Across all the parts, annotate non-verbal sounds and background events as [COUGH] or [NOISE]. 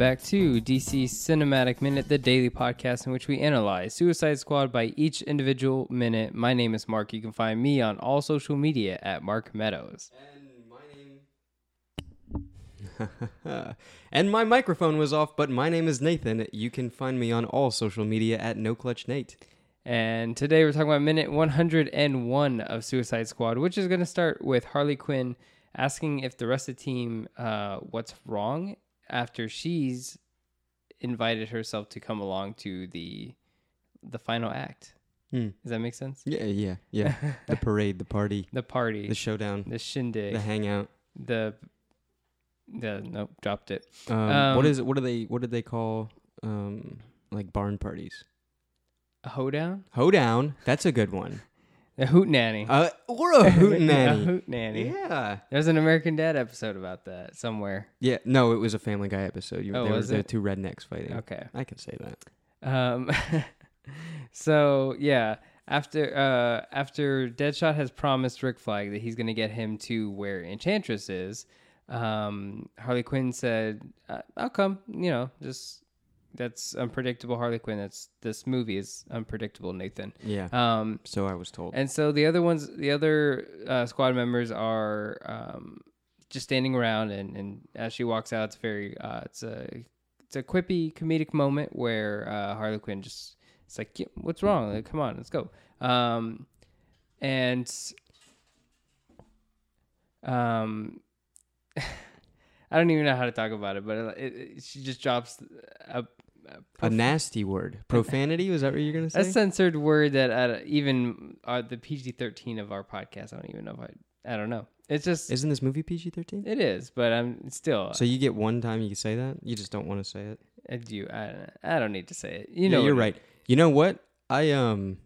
Back to DC Cinematic Minute, the daily podcast in which we analyze Suicide Squad by each individual minute. My name is Mark. You can find me on all social media at Mark Meadows. And my name. and my microphone was off, but my name is Nathan. You can find me on all social media at No Clutch Nate. And today we're talking about minute 101 of Suicide Squad, which is going to start with Harley Quinn asking if the rest of the team uh, what's wrong after she's invited herself to come along to the the final act. Hmm. Does that make sense? Yeah, yeah, yeah. [LAUGHS] the parade, the party, The party, the showdown, the, shindig, the hangout. the the nope, dropped it. Um, Um, what is it? What do they? What did they call? Um, like barn parties. A hoedown, Hoedown. That's a good one. A hoot nanny, Uh, or a hoot nanny. [LAUGHS] a hoot nanny. Yeah. There's an American Dad episode about that somewhere. Yeah. No, it was a Family Guy episode. You, Oh, they was the it? two rednecks fighting. Okay. I can say that. Um, [LAUGHS] so yeah, after uh, after Deadshot has promised Rick Flag that he's gonna get him to where Enchantress is, um, Harley Quinn said, uh, "I'll come." You know, just that's unpredictable. Harley Quinn. That's this movie is unpredictable, Nathan. Yeah. Um, so I was told. and so the other ones, the other uh, squad members are um, just standing around, and, and as she walks out, it's very, uh, it's a, it's a quippy comedic moment where uh, Harley Quinn just, it's like, "Yeah, what's wrong? Like, come on, let's go. Um, and, um, [LAUGHS] I don't even know how to talk about it, but it, it, she just drops a, a nasty word. [LAUGHS] Profanity. Was that what you're gonna say? a censored word that uh, even uh, the PG thirteen of our podcast. I don't even know if I. I don't know. It's just Isn't this movie PG-13? it is, but I'm still. So you get one time you can say that. You just don't want to say it. I do. I don't, I don't need to say it. You Yeah, know, you're right. You know what? I um.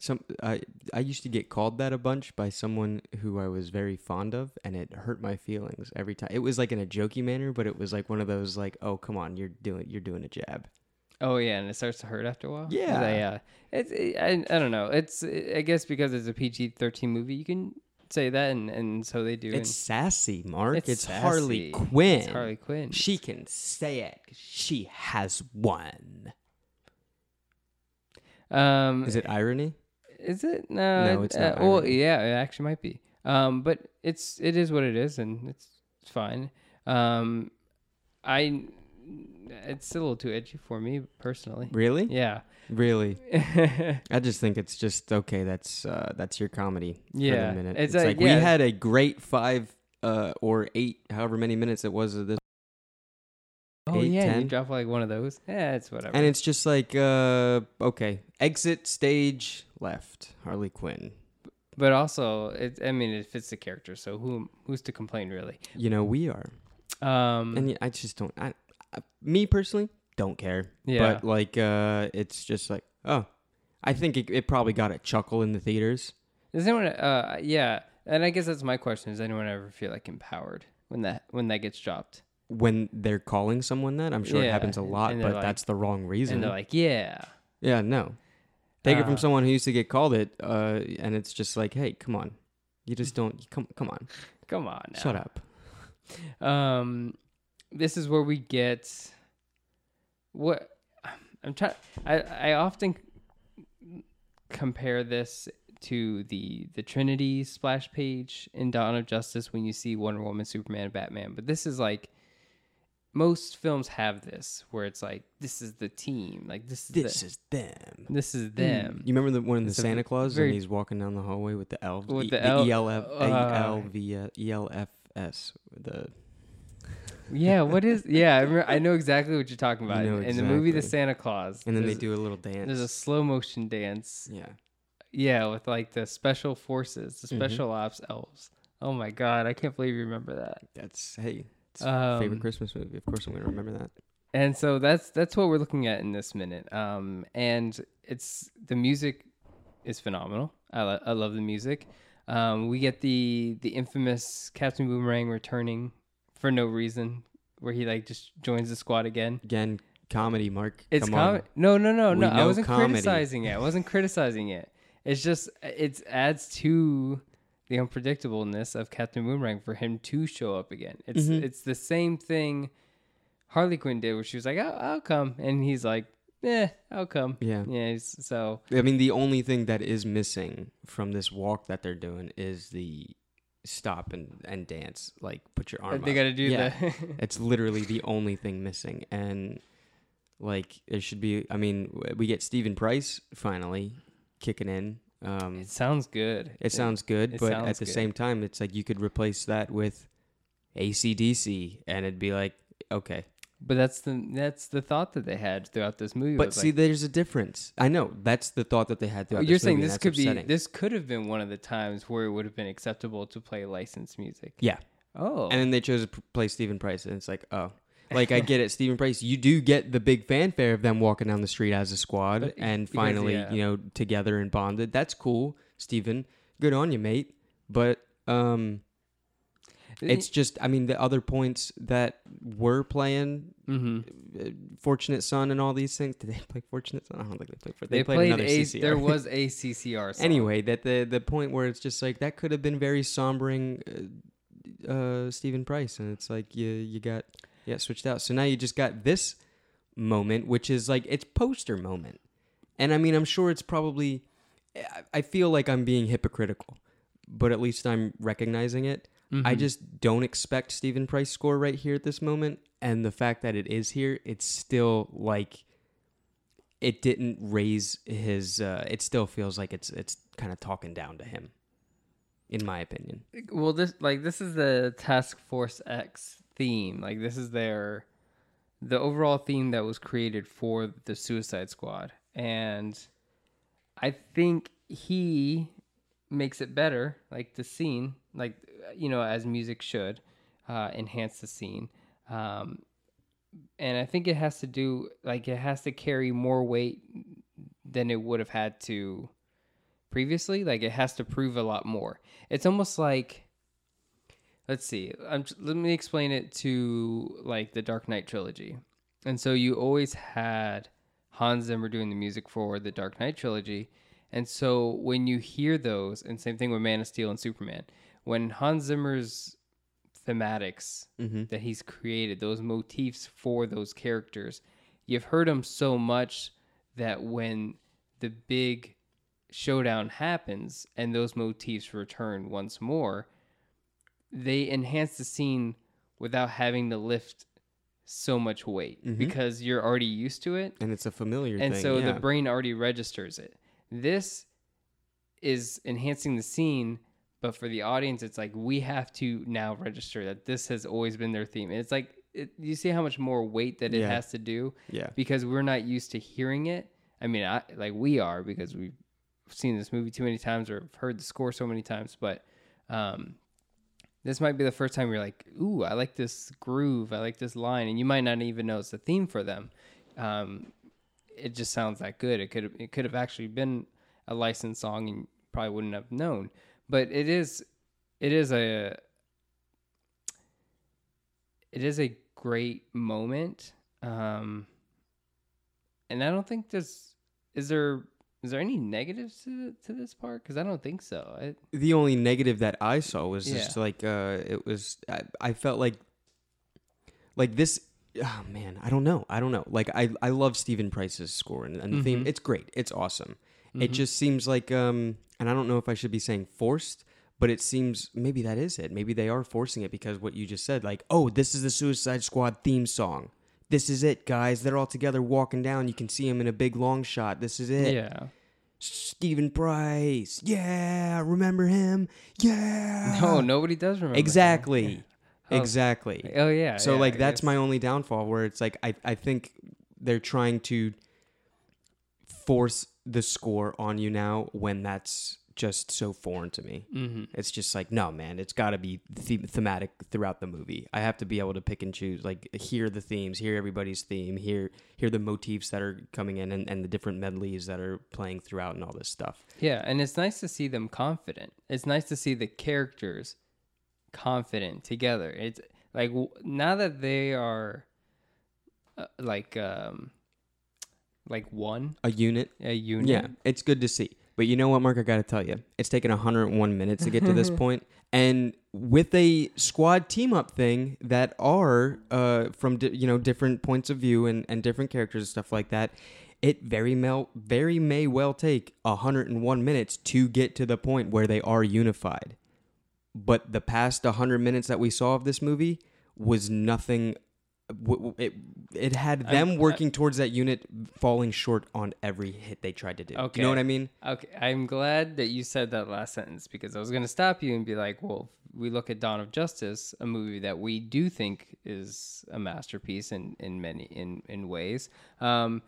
Some I I used to get called that a bunch by someone who I was very fond of, and it hurt my feelings every time. It was like in a jokey manner, but it was like one of those like, oh come on, you're doing you're doing a jab. Oh yeah, and it starts to hurt after a while. Yeah. yeah. It's it, I I don't know. It's I guess because it's a PG thirteen movie, you can say that, and and so they do. It's sassy, Mark. and It's, Harley. Quinn. It's Harley Quinn. She can say it. She has one. um, Is it irony? Is it? No, No, it's uh, not well, yeah, it actually might be. Um, but it's it is what it is, and it's, it's fine. Um, I it's a little too edgy for me personally. Really? Yeah, Really? [LAUGHS] I just think it's just okay. That's uh, that's your comedy. Yeah, for the minute. it's It's, like- like we had a great five uh, or eight, however many minutes it was of this, oh Eight, yeah, you drop like one of those. Yeah, it's whatever. and it's just like uh, okay, exit stage left, Harley Quinn. but also, it I mean, it fits the character. So who who's to complain really? You know we are, Um, and I just don't. I, I me personally don't care. Yeah. But like, uh, it's just like, oh, I think it, it probably got a chuckle in the theaters. does anyone? Uh, yeah, and I guess that's my question: Does anyone ever feel like empowered when that when that gets dropped? When they're calling someone that. I'm sure it Yeah, happens a lot, and but like- that's the wrong reason. And they're like, yeah. yeah, no. Take it Uh, from someone who used to get called it, uh, and it's just like, hey, come on, you just don't come, come on, Come on, now. shut up. Um, this is where we get what I'm trying. I I often compare this to the the Trinity splash page in Dawn of Justice when you see Wonder Woman, Superman, Batman. But this is like most films have this where it's like this is the team, like this is This the, is them. this is them. You remember the one in the It's a Santa Claus very- and he's walking down the hallway with the elves, With E- the el- ELF, uh, ELFS, the Yeah, what is? [LAUGHS] Yeah, I, remember, I know exactly what you're talking about. know in the movie The exactly. Santa Claus, and then they there's- do a little dance. There's a slow motion dance. yeah, Yeah, with like the special forces, the Mhm. special ops elves. Oh my god, I can't believe you remember that. that's hey, it's Um, favorite Christmas movie. Of course, I'm gonna remember that. And so that's that's what we're looking at in this minute. Um, and it's the music is phenomenal. I, lo- I love the music. Um, we get the the infamous Captain Boomerang returning for no reason, where he like just joins the squad again. Again, comedy, Mark. It's Come com- on. no, no, no, We no. I wasn't comedy. criticizing it. I wasn't criticizing it. It's just it adds to the unpredictableness of Captain Boomerang for him to show up again. It's Mhm. it's the same thing Harley Quinn did, where she was like, "I'll, I'll come," and he's like, "Eh, I'll come." Yeah. Yeah. So I mean, the only thing that is missing from this walk that they're doing is the stop and, and dance. Like, put your arm they got to do Yeah. the. [LAUGHS] It's literally the only thing missing. And, like, it should be. I mean, we get Steven Price finally kicking in. Um, it sounds good. it sounds good, it but sounds at the good. same time, it's like you could replace that with ACDC and it'd be like, okay. But that's the that's the thought that they had throughout this movie. But see, like, there's a difference. I know. That's the thought that they had throughout you're this saying movie, this could that's be this could have been one of the times where it would have been acceptable to play licensed music. Yeah. Oh. And then they chose to play Steven Price, and it's like, oh, like I get it, Steven Price. You do get the big fanfare of them walking down the street as a squad But- and because, finally, yeah. you know, together and bonded. That's cool, Steven. Good on you, mate. But um, it's just, I mean, the other points that were playing, hmm uh, Fortunate Son and all these things. Did they play Fortunate Son? I don't think they played. For, They, they, played, played, another a. CCR. There was [LAUGHS] a CCR. Song. anyway that the the point where it's just like that could have been very sombering uh, uh Steven Price and it's like you you got yeah switched out. So now you just got this moment which is like it's poster moment. And I mean I'm sure it's probably I- I feel like I'm being hypocritical but at least I'm recognizing it. I Mhm. just don't expect Steven Price score right here at this moment. And the fact that it is here it's still like it didn't raise his uh it still feels like it's it's kind of talking down to him in my opinion. Well this like this is the task force x theme like this is their the overall theme that was created for the suicide squad. And i think he makes it better like the scene like you know as music should uh, enhance the scene. Um, and i think it has to do like it has to carry more weight than it would have had to previously. Like it has to prove a lot more. It's almost like let's see I'm, let me explain it to like the dark knight trilogy and so you always had hans zimmer doing the music for the dark knight trilogy and so when you hear those and same thing with man of steel and superman when hans zimmer's thematics mm-hmm. that he's created, those motifs for those characters. You've heard them so much that when the big showdown happens and those motifs return once more, they enhance the scene without having to lift so much weight Mhm. because you're already used to it and it's a familiar and thing so yeah. the brain already registers it. This is enhancing the scene, but for the audience, it's like we have to now register that this has always been their theme. And it's like it, you see how much more weight that it Yeah. has to do yeah because we're not used to hearing it. I mean, I like we are because we've seen this movie too many times or heard the score so many times, but um, this might be the first time you're like, "Ooh, I like this groove. I like this line," and you might not even know it's the theme for them. Um, it just sounds that good. It could it could have actually been a licensed song, and probably wouldn't have known. But it is it is a it is a great moment. Um, and I don't think there's is there is there any negatives to to this part because I don't think so. I, the only negative that I saw was just like uh it was I, I felt like like this oh man I don't know. I don't know. Like I I love Steven Price's score and, and the theme. Mhm. it's great. It's awesome. It Mhm. just seems like um and I don't know if I should be saying forced but it seems maybe that is it. Maybe they are forcing it because what you just said like oh this is the Suicide Squad theme song this is it guys they're all together walking down you can see them in a big long shot this is it yeah. Steven Price. Yeah, remember him? Yeah. No, nobody does remember. him. Exactly. Oh. Exactly. Oh yeah. so yeah, like that's my only downfall where it's like I I think they're trying to force the score on you now when that's just so foreign to me. Mhm. It's just like no man, it's got to be the- thematic throughout the movie. I have to be able to pick and choose, like hear the themes, hear everybody's theme, hear hear the motifs that are coming in, and, and the different medleys that are playing throughout, and all this stuff. Yeah, and it's nice to see them confident. It's nice to see the characters confident together. It's like now that they are uh, like um like one A unit a unit. Yeah, it's good to see But you know what, Mark? I got to tell you, it's taken 101 minutes to get to this [LAUGHS] point, and with a squad team up thing that are uh, from di- you know different points of view and, and different characters and stuff like that, it very mel- very may well take 101 minutes to get to the point where they are unified. But the past 100 minutes that we saw of this movie was nothing. W- w- It it had them I- working towards that unit falling short on every hit they tried to do. Okay. You know what I mean? Okay, I'm glad that you said that last sentence because I was going to stop you and be like, well, we look at Dawn of Justice, a movie that we do think is a masterpiece in, in many in in ways. Um,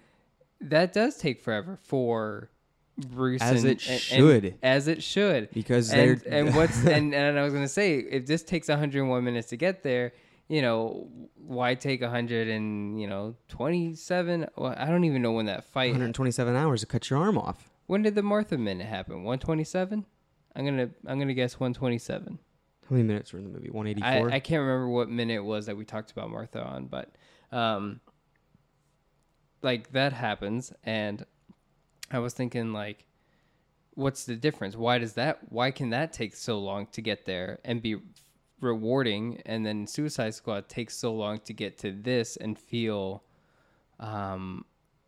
that does take forever for Bruce As and- it and- and- should. as it should. Because and, they're and what's [LAUGHS] and, and I was gonna say if this takes 101 minutes to get there, you know, why take 100 and you know 27? Well, I don't even know when that fight. 127 hours to cut your arm off. When did the Martha minute happen? 127. I'm gonna I'm gonna guess 127. How many minutes were in the movie? I, 184. I can't remember what minute it was that we talked about Martha on, but um, like that happens, and I was thinking like, what's the difference? Why does that? Why can that take so long to get there and be rewarding, and then Suicide Squad takes so long to get to this and feel, um,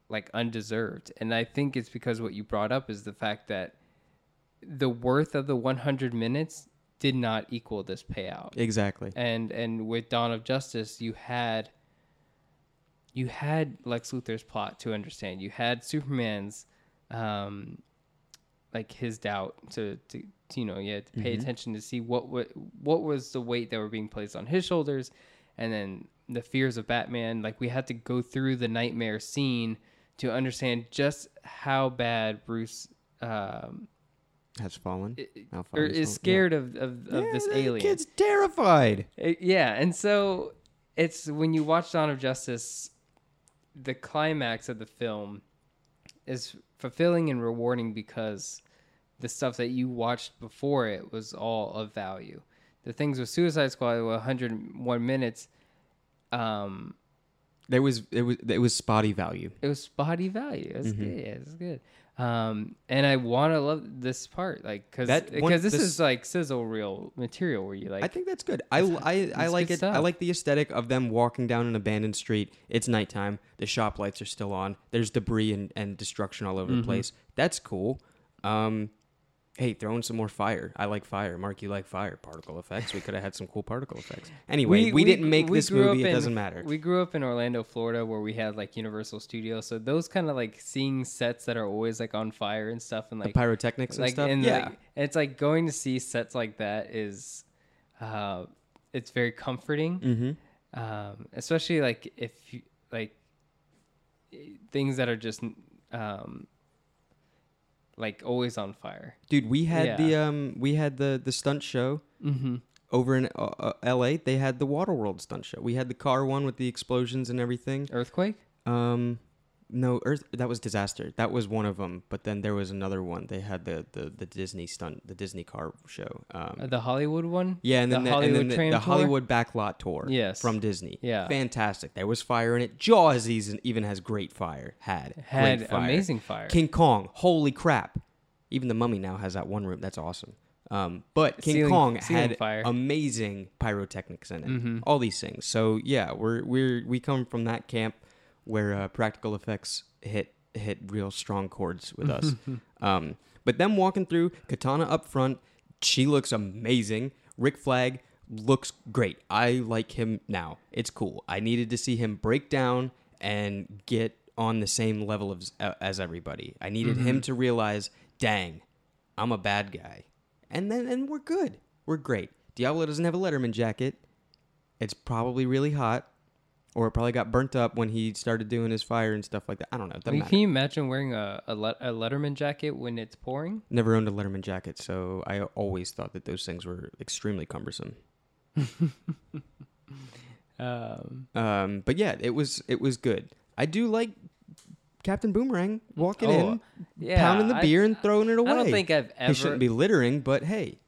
like undeserved? And I think it's because what you brought up is the fact that the worth of the 100 minutes did not equal this payout exactly. and and with Dawn of Justice, you had you had Lex Luthor's plot to understand. You had Superman's um like his doubt to to, you know you had to pay attention to see what what what was the weight that were being placed on his shoulders, and then the fears of Batman. Like we had to go through the nightmare scene to understand just how bad Bruce um, Has fallen. or is scared of of, of Yeah, this alien. Kid's terrified. Uh, yeah, and so it's when you watch Dawn of Justice, the climax of the film is fulfilling and rewarding because the stuff that you watched before it was all of value. The things with Suicide Squad were 101 minutes. Um, There was it was it was spotty value. it was spotty value. It's Mm-hmm. good. Yeah, it's good. Um, and I want to love this part, like, cause because this, this- is like sizzle reel material where you like I think that's good. I, I, I like it. I like the aesthetic of them walking down an abandoned street. It's nighttime. The shop lights are still on. There's debris and, and destruction all over Mm-hmm. the place. That's cool. Um, hey, throw in some more fire. I like fire. Mark, you like fire. Particle effects. We could have had some cool particle effects. [LAUGHS] Anyway, we, didn't make we this movie. up It doesn't matter. We grew up in Orlando, Florida, where we had like Universal Studios. So those kind of like seeing sets that are always like on fire and stuff, and the like pyrotechnics and like stuff. and yeah. like, it's like going to see sets like that is, uh, it's very comforting. mm-hmm. Um, especially like if you like things that are just um, like always on fire. Dude, we had Yeah. the um we had the the stunt show Mm-hmm. over in uh, uh, L.A. They had the Waterworld stunt show. We had the car one with the explosions and everything. Earthquake. Um, no, Earth. That was disaster. That was one of them. But then there was another one. They had the the, the Disney stunt, the Disney car show. Um, Uh, the Hollywood one. yeah, and then the, and Hollywood then the, the? Hollywood backlot tour. Yes. from Disney. Yeah. fantastic. There was fire in it. Jaws even even has great fire. Had Had fire. amazing fire. King Kong. Holy crap! Even the Mummy now has that one room. That's awesome. Um, but King Ceiling- Kong ceiling had fire. amazing pyrotechnics in it. Mhm. All these things. So yeah, we're we're we come from that camp where uh, practical effects hit hit real strong chords with us. [LAUGHS] um, but them walking through Katana up front, she looks amazing. Rick Flag looks great. I like him now. It's cool. I needed to see him break down and get on the same level of, uh, as everybody. I needed him to realize, dang, I'm a bad guy. And then and we're good. We're great. Diablo doesn't have a Letterman jacket. It's probably really hot. Or it probably got burnt up when he started doing his fire and stuff like that. I don't know. I mean, can you imagine wearing a, a, let, a Letterman jacket when it's pouring? Never owned a Letterman jacket, so I always thought that those things were extremely cumbersome. Um, Um, but yeah, it was it was good. I do like Captain Boomerang walking Oh, in, yeah, pounding the I- beer and throwing it away. I don't think I've ever. he shouldn't be littering, but hey,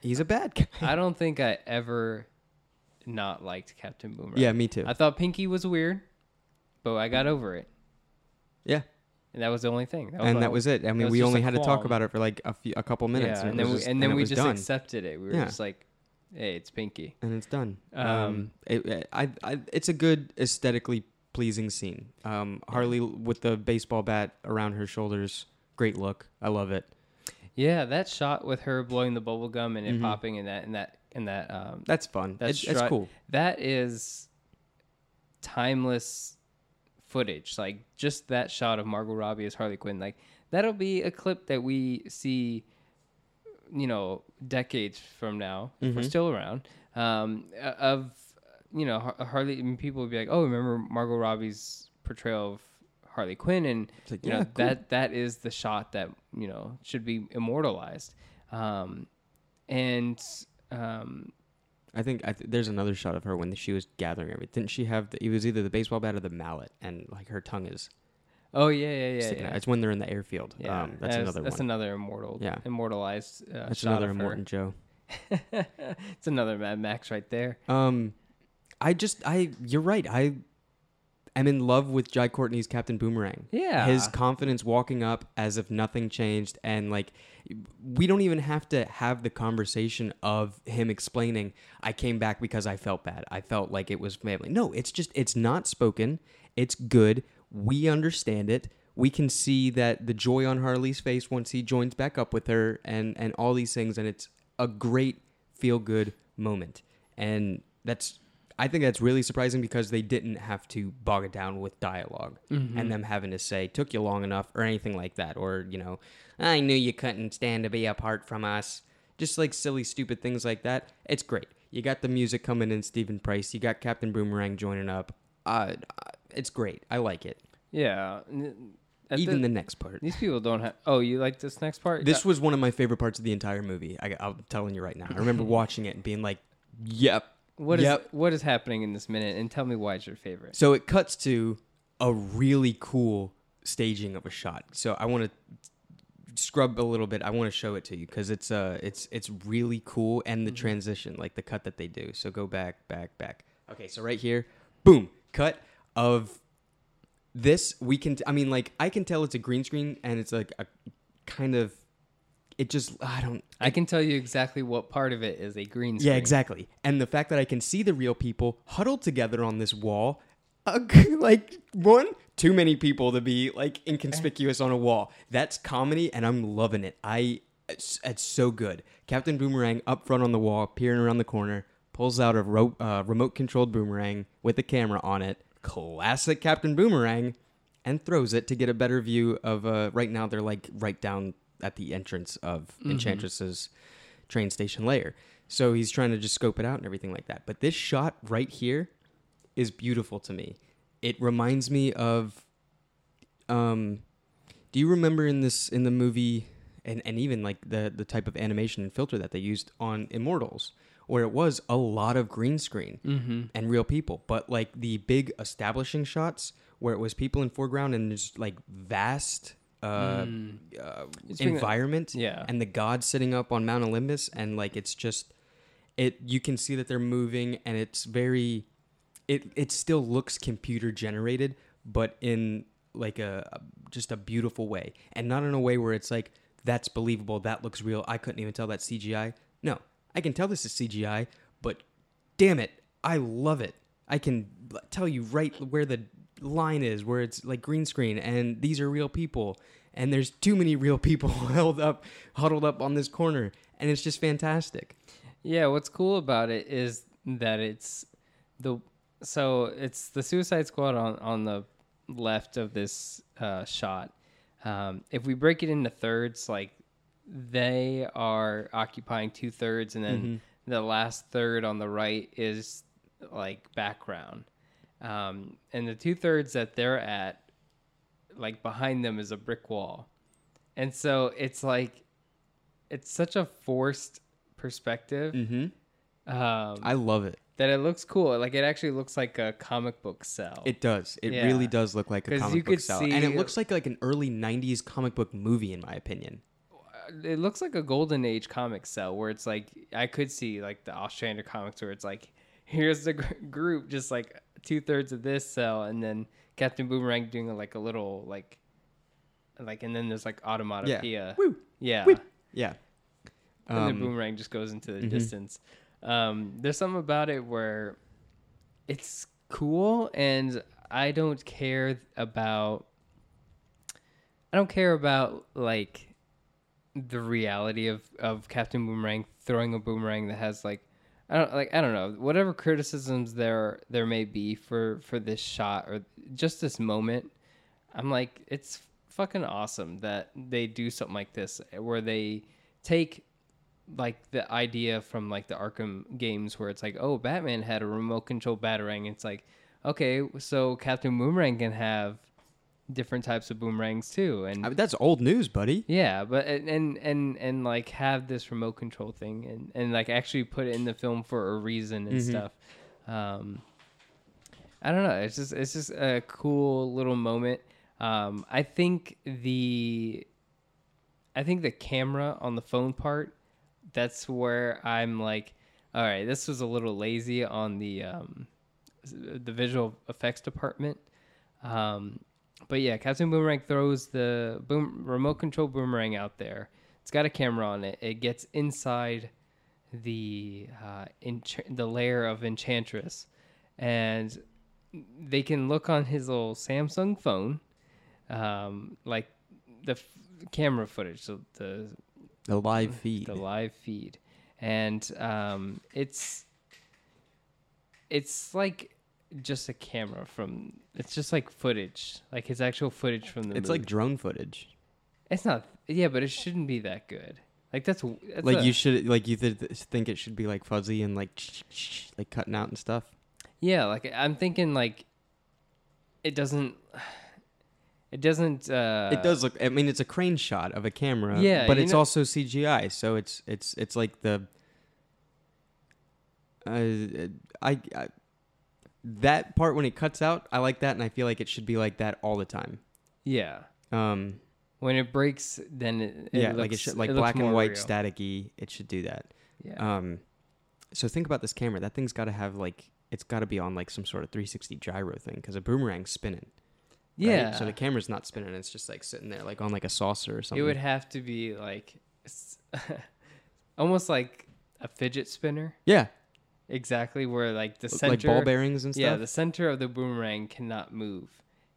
he's a bad guy. I don't think I ever not liked Captain Boomerang. yeah, me too. I thought Pinky was weird, but I got over it. yeah, and that was the only thing. That and all- that was it. I mean, we only had to talk about it for like a few, a couple minutes, yeah, and, it then we, just- and then it we just done. accepted it. We were Yeah. just like, hey, it's Pinky. and it's done. Um, Um, it, I, I, it's a good aesthetically pleasing scene. Um, Harley with the baseball bat around her shoulders, great look. I love it. Yeah, that shot with her blowing the bubble gum and it Mhm. popping and that and that and that um That's fun. That's it's cool. that is timeless footage. Like just that shot of Margot Robbie as Harley Quinn. Like that'll be a clip that we see, you know, decades from now. If we're Mhm. still around. Um, uh, of you know Harley. Mean, people would be like, "Oh, remember Margot Robbie's portrayal of Harley Quinn?" And like, you yeah, know cool. that that is the shot that you know should be immortalized. Um, and um, I think I th- there's another shot of her when she was gathering everything. Didn't she have? The, it was either the baseball bat or the mallet, and like her tongue is oh yeah, yeah, yeah, yeah. out. It's when they're in the airfield. Yeah, um, that's another That's one. another immortal, Yeah. immortalized. Uh, that's shot another. Immortan Joe. [LAUGHS] it's another Mad Max right there. Um, I just I you're right. I am in love with Jai Courtney's Captain Boomerang. Yeah, His confidence walking up as if nothing changed, and like we don't even have to have the conversation of him explaining. I came back because I felt bad. I felt like it was family. No, it's just it's not spoken. It's good. We understand it. We can see that the joy on Harley's face once he joins back up with her, and and all these things, and it's a great feel good moment. And that's I think that's really surprising because they didn't have to bog it down with dialog Mm-hmm. and them having to say took you long enough or anything like that or you know I knew you couldn't stand to be apart from us. Just like silly stupid things like that. It's great. You got the music coming in Steven Price. You got Captain Boomerang joining up. Uh, it's great. I like it. yeah. At Even the- the next part. these people don't have. Oh, you like this next part? This was one of my favorite parts of the entire movie. I, I'm telling you right now. I remember [LAUGHS] watching it and being like, "Yep, What is Yep. what is happening in this minute? And tell me why it's your favorite. So it cuts to a really cool staging of a shot. So I want to scrub a little bit. I want to show it to you because it's uh it's it's really cool and the transition, like the cut that they do. So go back, back, back. Okay, so right here, boom, cut of this. We can. I mean, like I can tell it's a green screen and it's like a kind of. It just I don't I can tell you exactly what part of it is a green screen. yeah, exactly. And the fact that I can see the real people huddled together on this wall, [LAUGHS] uh, like one, too many people to be like inconspicuous on a wall. That's comedy, and I'm loving it. I, it's, it's so good. Captain Boomerang up front on the wall, peering around the corner, pulls out a ro- uh, remote-controlled boomerang with a camera on it. Classic Captain Boomerang, and throws it to get a better view of. Uh, right now, they're like right down at the entrance of Enchantress's train station layer. So he's trying to just scope it out and everything like that. But this shot right here is beautiful to me. It reminds me of um do you remember in this in the movie and, and even like the the type of animation and filter that they used on Immortals where it was a lot of green screen Mm-hmm. and real people, but like the big establishing shots where it was people in foreground and just like vast uh, Mm. uh It's being- environment Yeah. and the gods sitting up on Mount Olympus, and like it's just it. You can see that they're moving, and it's very. It it still looks computer generated, but in like a a- just a beautiful way, and not in a way where it's like that's believable, that looks real. I couldn't even tell that CGI. No, I can tell this is CGI, but damn it, I love it. I can tell you right where the line is, where it's like green screen, and these are real people, and there's too many real people [LAUGHS] held up, huddled up on this corner, and it's just fantastic. Yeah, what's cool about it is that it's the so it's the Suicide Squad on on the left of this uh, shot. Um, if we break it into thirds, like they are occupying two thirds, and then the last third on the right is like background. Um, and the two thirds that they're at, like behind them, is a brick wall, and so it's like it's such a forced perspective Mm-hmm. um, I love it. that it looks cool. Like it actually looks like a comic book cell. It does. It Yeah. really does look like a comic you book style, and it looks like like an early '90s comic book movie, in my opinion. it looks like a golden age comic cell where it's like I could see like the Ostrander comics where it's like here's the gr- group just like two thirds of this cell and then Captain Boomerang doing like a little like like, and then there's like automatopoeia. Woo. Yeah. Woo. Yeah. and Um, the boomerang just goes into the mhm. distance. Um, there's something about it where it's cool, and I don't care about. I don't care about like the reality of of Captain Boomerang throwing a boomerang that has like I don't like I don't know whatever criticisms there there may be for for this shot or just this moment. I'm like it's fucking awesome that they do something like this where they take like the idea from like the Arkham games where it's like, oh, Batman had a remote control batarang. It's like, okay, so Captain Boomerang can have different types of boomerangs too, and I mean, that's old news, buddy. yeah, but and and and, and like have this remote control thing and and like actually put it in the film for a reason and Mhm. stuff. Um, I don't know. It's just it's just a cool little moment. Um, I think the I think the camera on the phone part that's where I'm like, all right, this was a little lazy on the um, the visual effects department. Um, but yeah, Captain Boomerang throws the boom remote control boomerang out there. It's got a camera on it. It gets inside the uh, the lair of Enchantress, and they can look on his little Samsung phone, um, like the f- camera footage, so the The live feed. the live feed, and um, it's it's like just a camera from. It's just like footage, like his actual footage from the. it's movie. like drone footage. it's not. Yeah, but it shouldn't be that good. Like that's, that's like a- you should like you th- think it should be like fuzzy and like like cutting out and stuff. Yeah, like I'm thinking like it doesn't. It doesn't. Uh, it does look. I mean, it's a crane shot of a camera. Yeah, but it's know- also CGI, so it's it's it's like the. Uh, I, I that part when it cuts out, I like that, and I feel like it should be like that all the time. Yeah, Um, when it breaks, then it, it yeah, looks, like it should like looks black and white, real. staticky. It should do that. Yeah, Um, so think about this camera. That thing's got to have like it's got to be on like some sort of 360 gyro thing because a boomerang's spinning. right? yeah. So the camera's not spinning; it's just like sitting there, like on like a saucer or something. It would have to be like [LAUGHS] almost like a fidget spinner. yeah, Exactly where like the center like ball bearings and stuff. Yeah, the center of the boomerang cannot move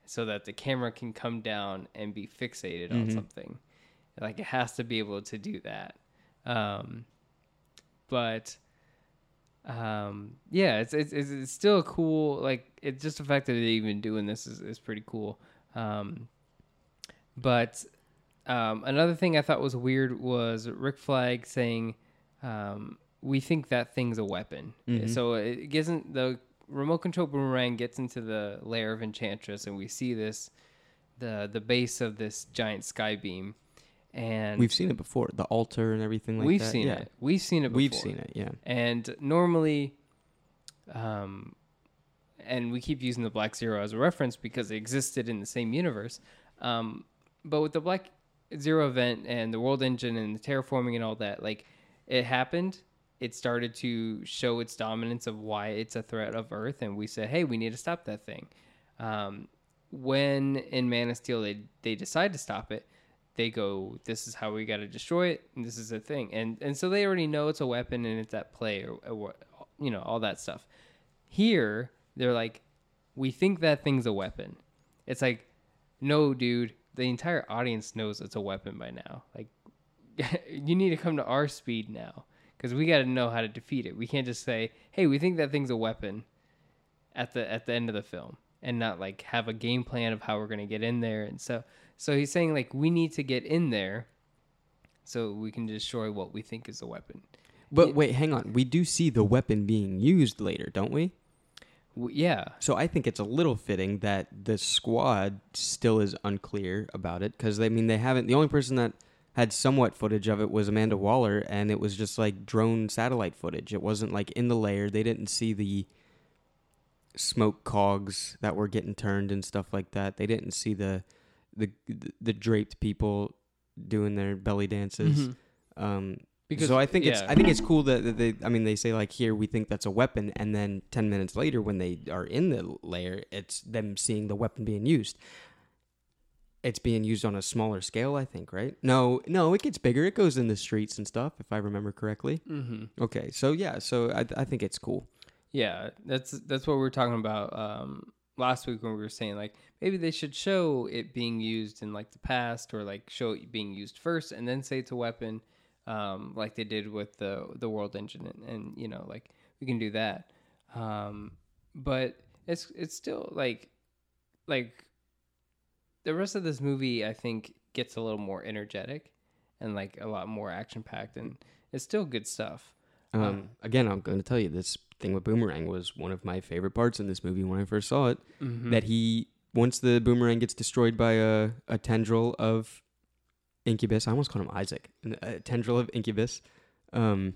so that the camera can come down and be fixated on Mhm. something. Like it has to be able to do that. Um but um yeah, it's it's it's, it's still cool like it's just the fact that they're even doing this is, is pretty cool. Um but um, another thing I thought was weird was Rick Flag saying, um, "We think that thing's a weapon." Mhm. So it gets in, the remote control boomerang gets into the lair of Enchantress, and we see this the the base of this giant sky beam, and We've seen it before, the altar and everything like we've that. seen yeah. it. We've seen it. Before. We've seen it. Yeah. And normally, um, and we keep using the Black Zero as a reference because it existed in the same universe. Um, but with the Black Zero event and the World Engine and the terraforming and all that, like it happened. It started to show its dominance of why it's a threat of Earth, and we said, "Hey, we need to stop that thing." Um, when in Man of Steel they they decide to stop it, they go, "This is how we got to destroy it, and this is a thing," and and so they already know it's a weapon and it's at play or, or you know, all that stuff. Here, they're like, "We think that thing's a weapon." It's like, no, dude. The entire audience knows it's a weapon by now. Like, [LAUGHS] you need to come to our speed now because we got to know how to defeat it. We can't just say, "Hey, we think that thing's a weapon," at the at the end of the film, and not like have a game plan of how we're gonna get in there. And so, so he's saying like we need to get in there so we can destroy what we think is a weapon. But wait, hang on. We do see the weapon being used later, don't we? W- yeah, So I think it's a little fitting that the squad still is unclear about it because I mean they haven't. The only person that had somewhat footage of it was Amanda Waller, and it was just like drone satellite footage. It wasn't like in the layer. They didn't see the smoke cogs that were getting turned and stuff like that. They didn't see the the the draped people doing their belly dances. Mhm. Um, because so I think it's. I think it's cool that, that they I mean they say like here we think that's a weapon and then 10 minutes later when they are in the layer it's them seeing the weapon being used. It's being used on a smaller scale, I think, right? No, no, it gets bigger. It goes in the streets and stuff, if I remember correctly. Mm-hmm. Okay, so yeah, so I, I think it's cool. Yeah, that's that's what we were talking about um, last week when we were saying like maybe they should show it being used in like the past or like show it being used first and then say it's a weapon, um, like they did with the the world engine and, and you know like we can do that, um, but it's it's still like like the rest of this movie I think gets a little more energetic and like a lot more action packed and it's still good stuff. Um, Um, again, I'm going to tell you this thing with Boomerang was one of my favorite parts in this movie when I first saw it. Mhm. That he once the Boomerang gets destroyed by a, a tendril of Incubus, I almost called him Isaac, a tendril of Incubus. Um,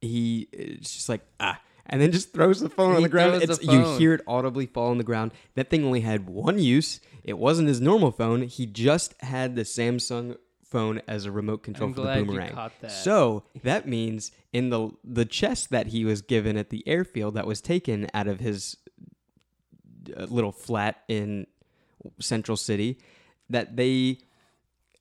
he it's just like ah, and then just throws the phone on the ground. It's the you hear it audibly fall on the ground. That thing only had one use. It wasn't his normal phone. He just had the Samsung phone as a remote control I'm for the Boomerang. that. So that means in the the chest that he was given at the airfield that was taken out of his uh, little flat in Central City, that they.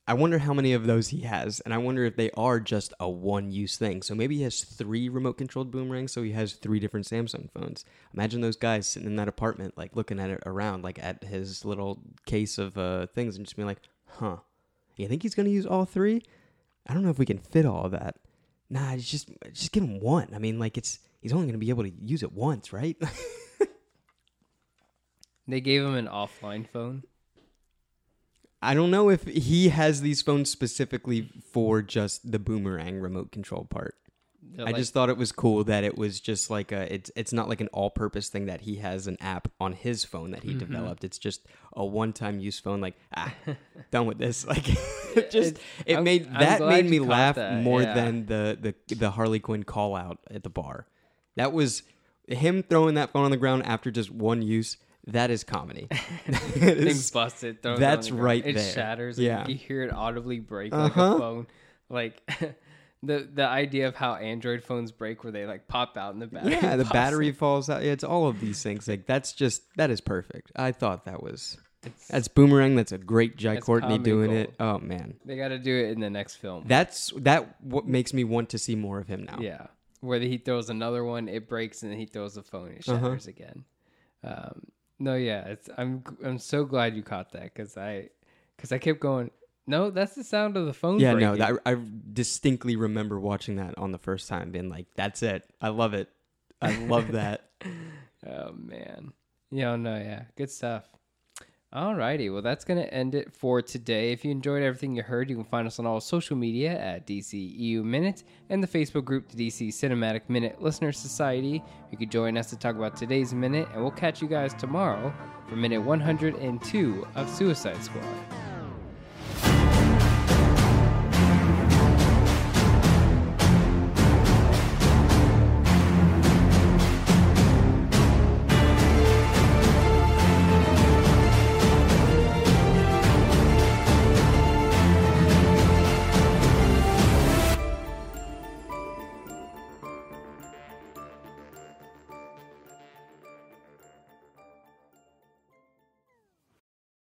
I wonder how many of those he has, and I wonder if they are just a one-use thing. So maybe he has three remote-controlled boomerangs, so he has three different Samsung phones. Imagine those guys sitting in that apartment, like looking at it around, like at his little case of uh, things, and just being like, "Huh, you think he's gonna use all three? I don't know if we can fit all that. Nah, just just give him one. I mean, like it's he's only gonna be able to use it once, right? [LAUGHS] They gave him an offline phone. I don't know if he has these phones specifically for just the boomerang remote control part. They're I like- just thought it was cool that it was just like a it's it's not like an all-purpose thing that he has an app on his phone that he Mhm. developed. It's just a one-time use phone. Like ah, [LAUGHS] done with this. Like [LAUGHS] it just It's- it I'm- made I'm that made me laugh that, more yeah. than the the the Harley Quinn call out at the bar. That was him throwing that phone on the ground after just one use. That is comedy. [LAUGHS] Things busted. that's right It there. shatters. Yeah. and you hear it audibly break like Uh-huh. a phone. Like [LAUGHS] the the idea of how Android phones break, where they like pop out in the battery. yeah, the [LAUGHS] battery in. falls out. Yeah, it's all of these things. Like that's just that is perfect. I thought that was It's- that's boomerang. That's a great Jai Courtney doing gold. it. Oh man, They got to do it in the next film. that's that what makes me want to see more of him now. Yeah, where he throws another one, it breaks, and then he throws the phone, it Uh-huh. shatters again. Um, no, yeah, it's I'm I'm so glad you caught that because I because I kept going. No, that's the sound of the phone. Yeah, no, that, I distinctly remember watching that on the first time, being like, "That's it. I love it. I love that." [LAUGHS] Oh man. Yeah, no, yeah. Good stuff. Alrighty, well that's gonna end it for today. If you enjoyed everything you heard, you can find us on all social media at DCEU Minute and the Facebook group the DC Cinematic Minute Listener Society. You can join us to talk about today's minute, and we'll catch you guys tomorrow for minute 102 of Suicide Squad.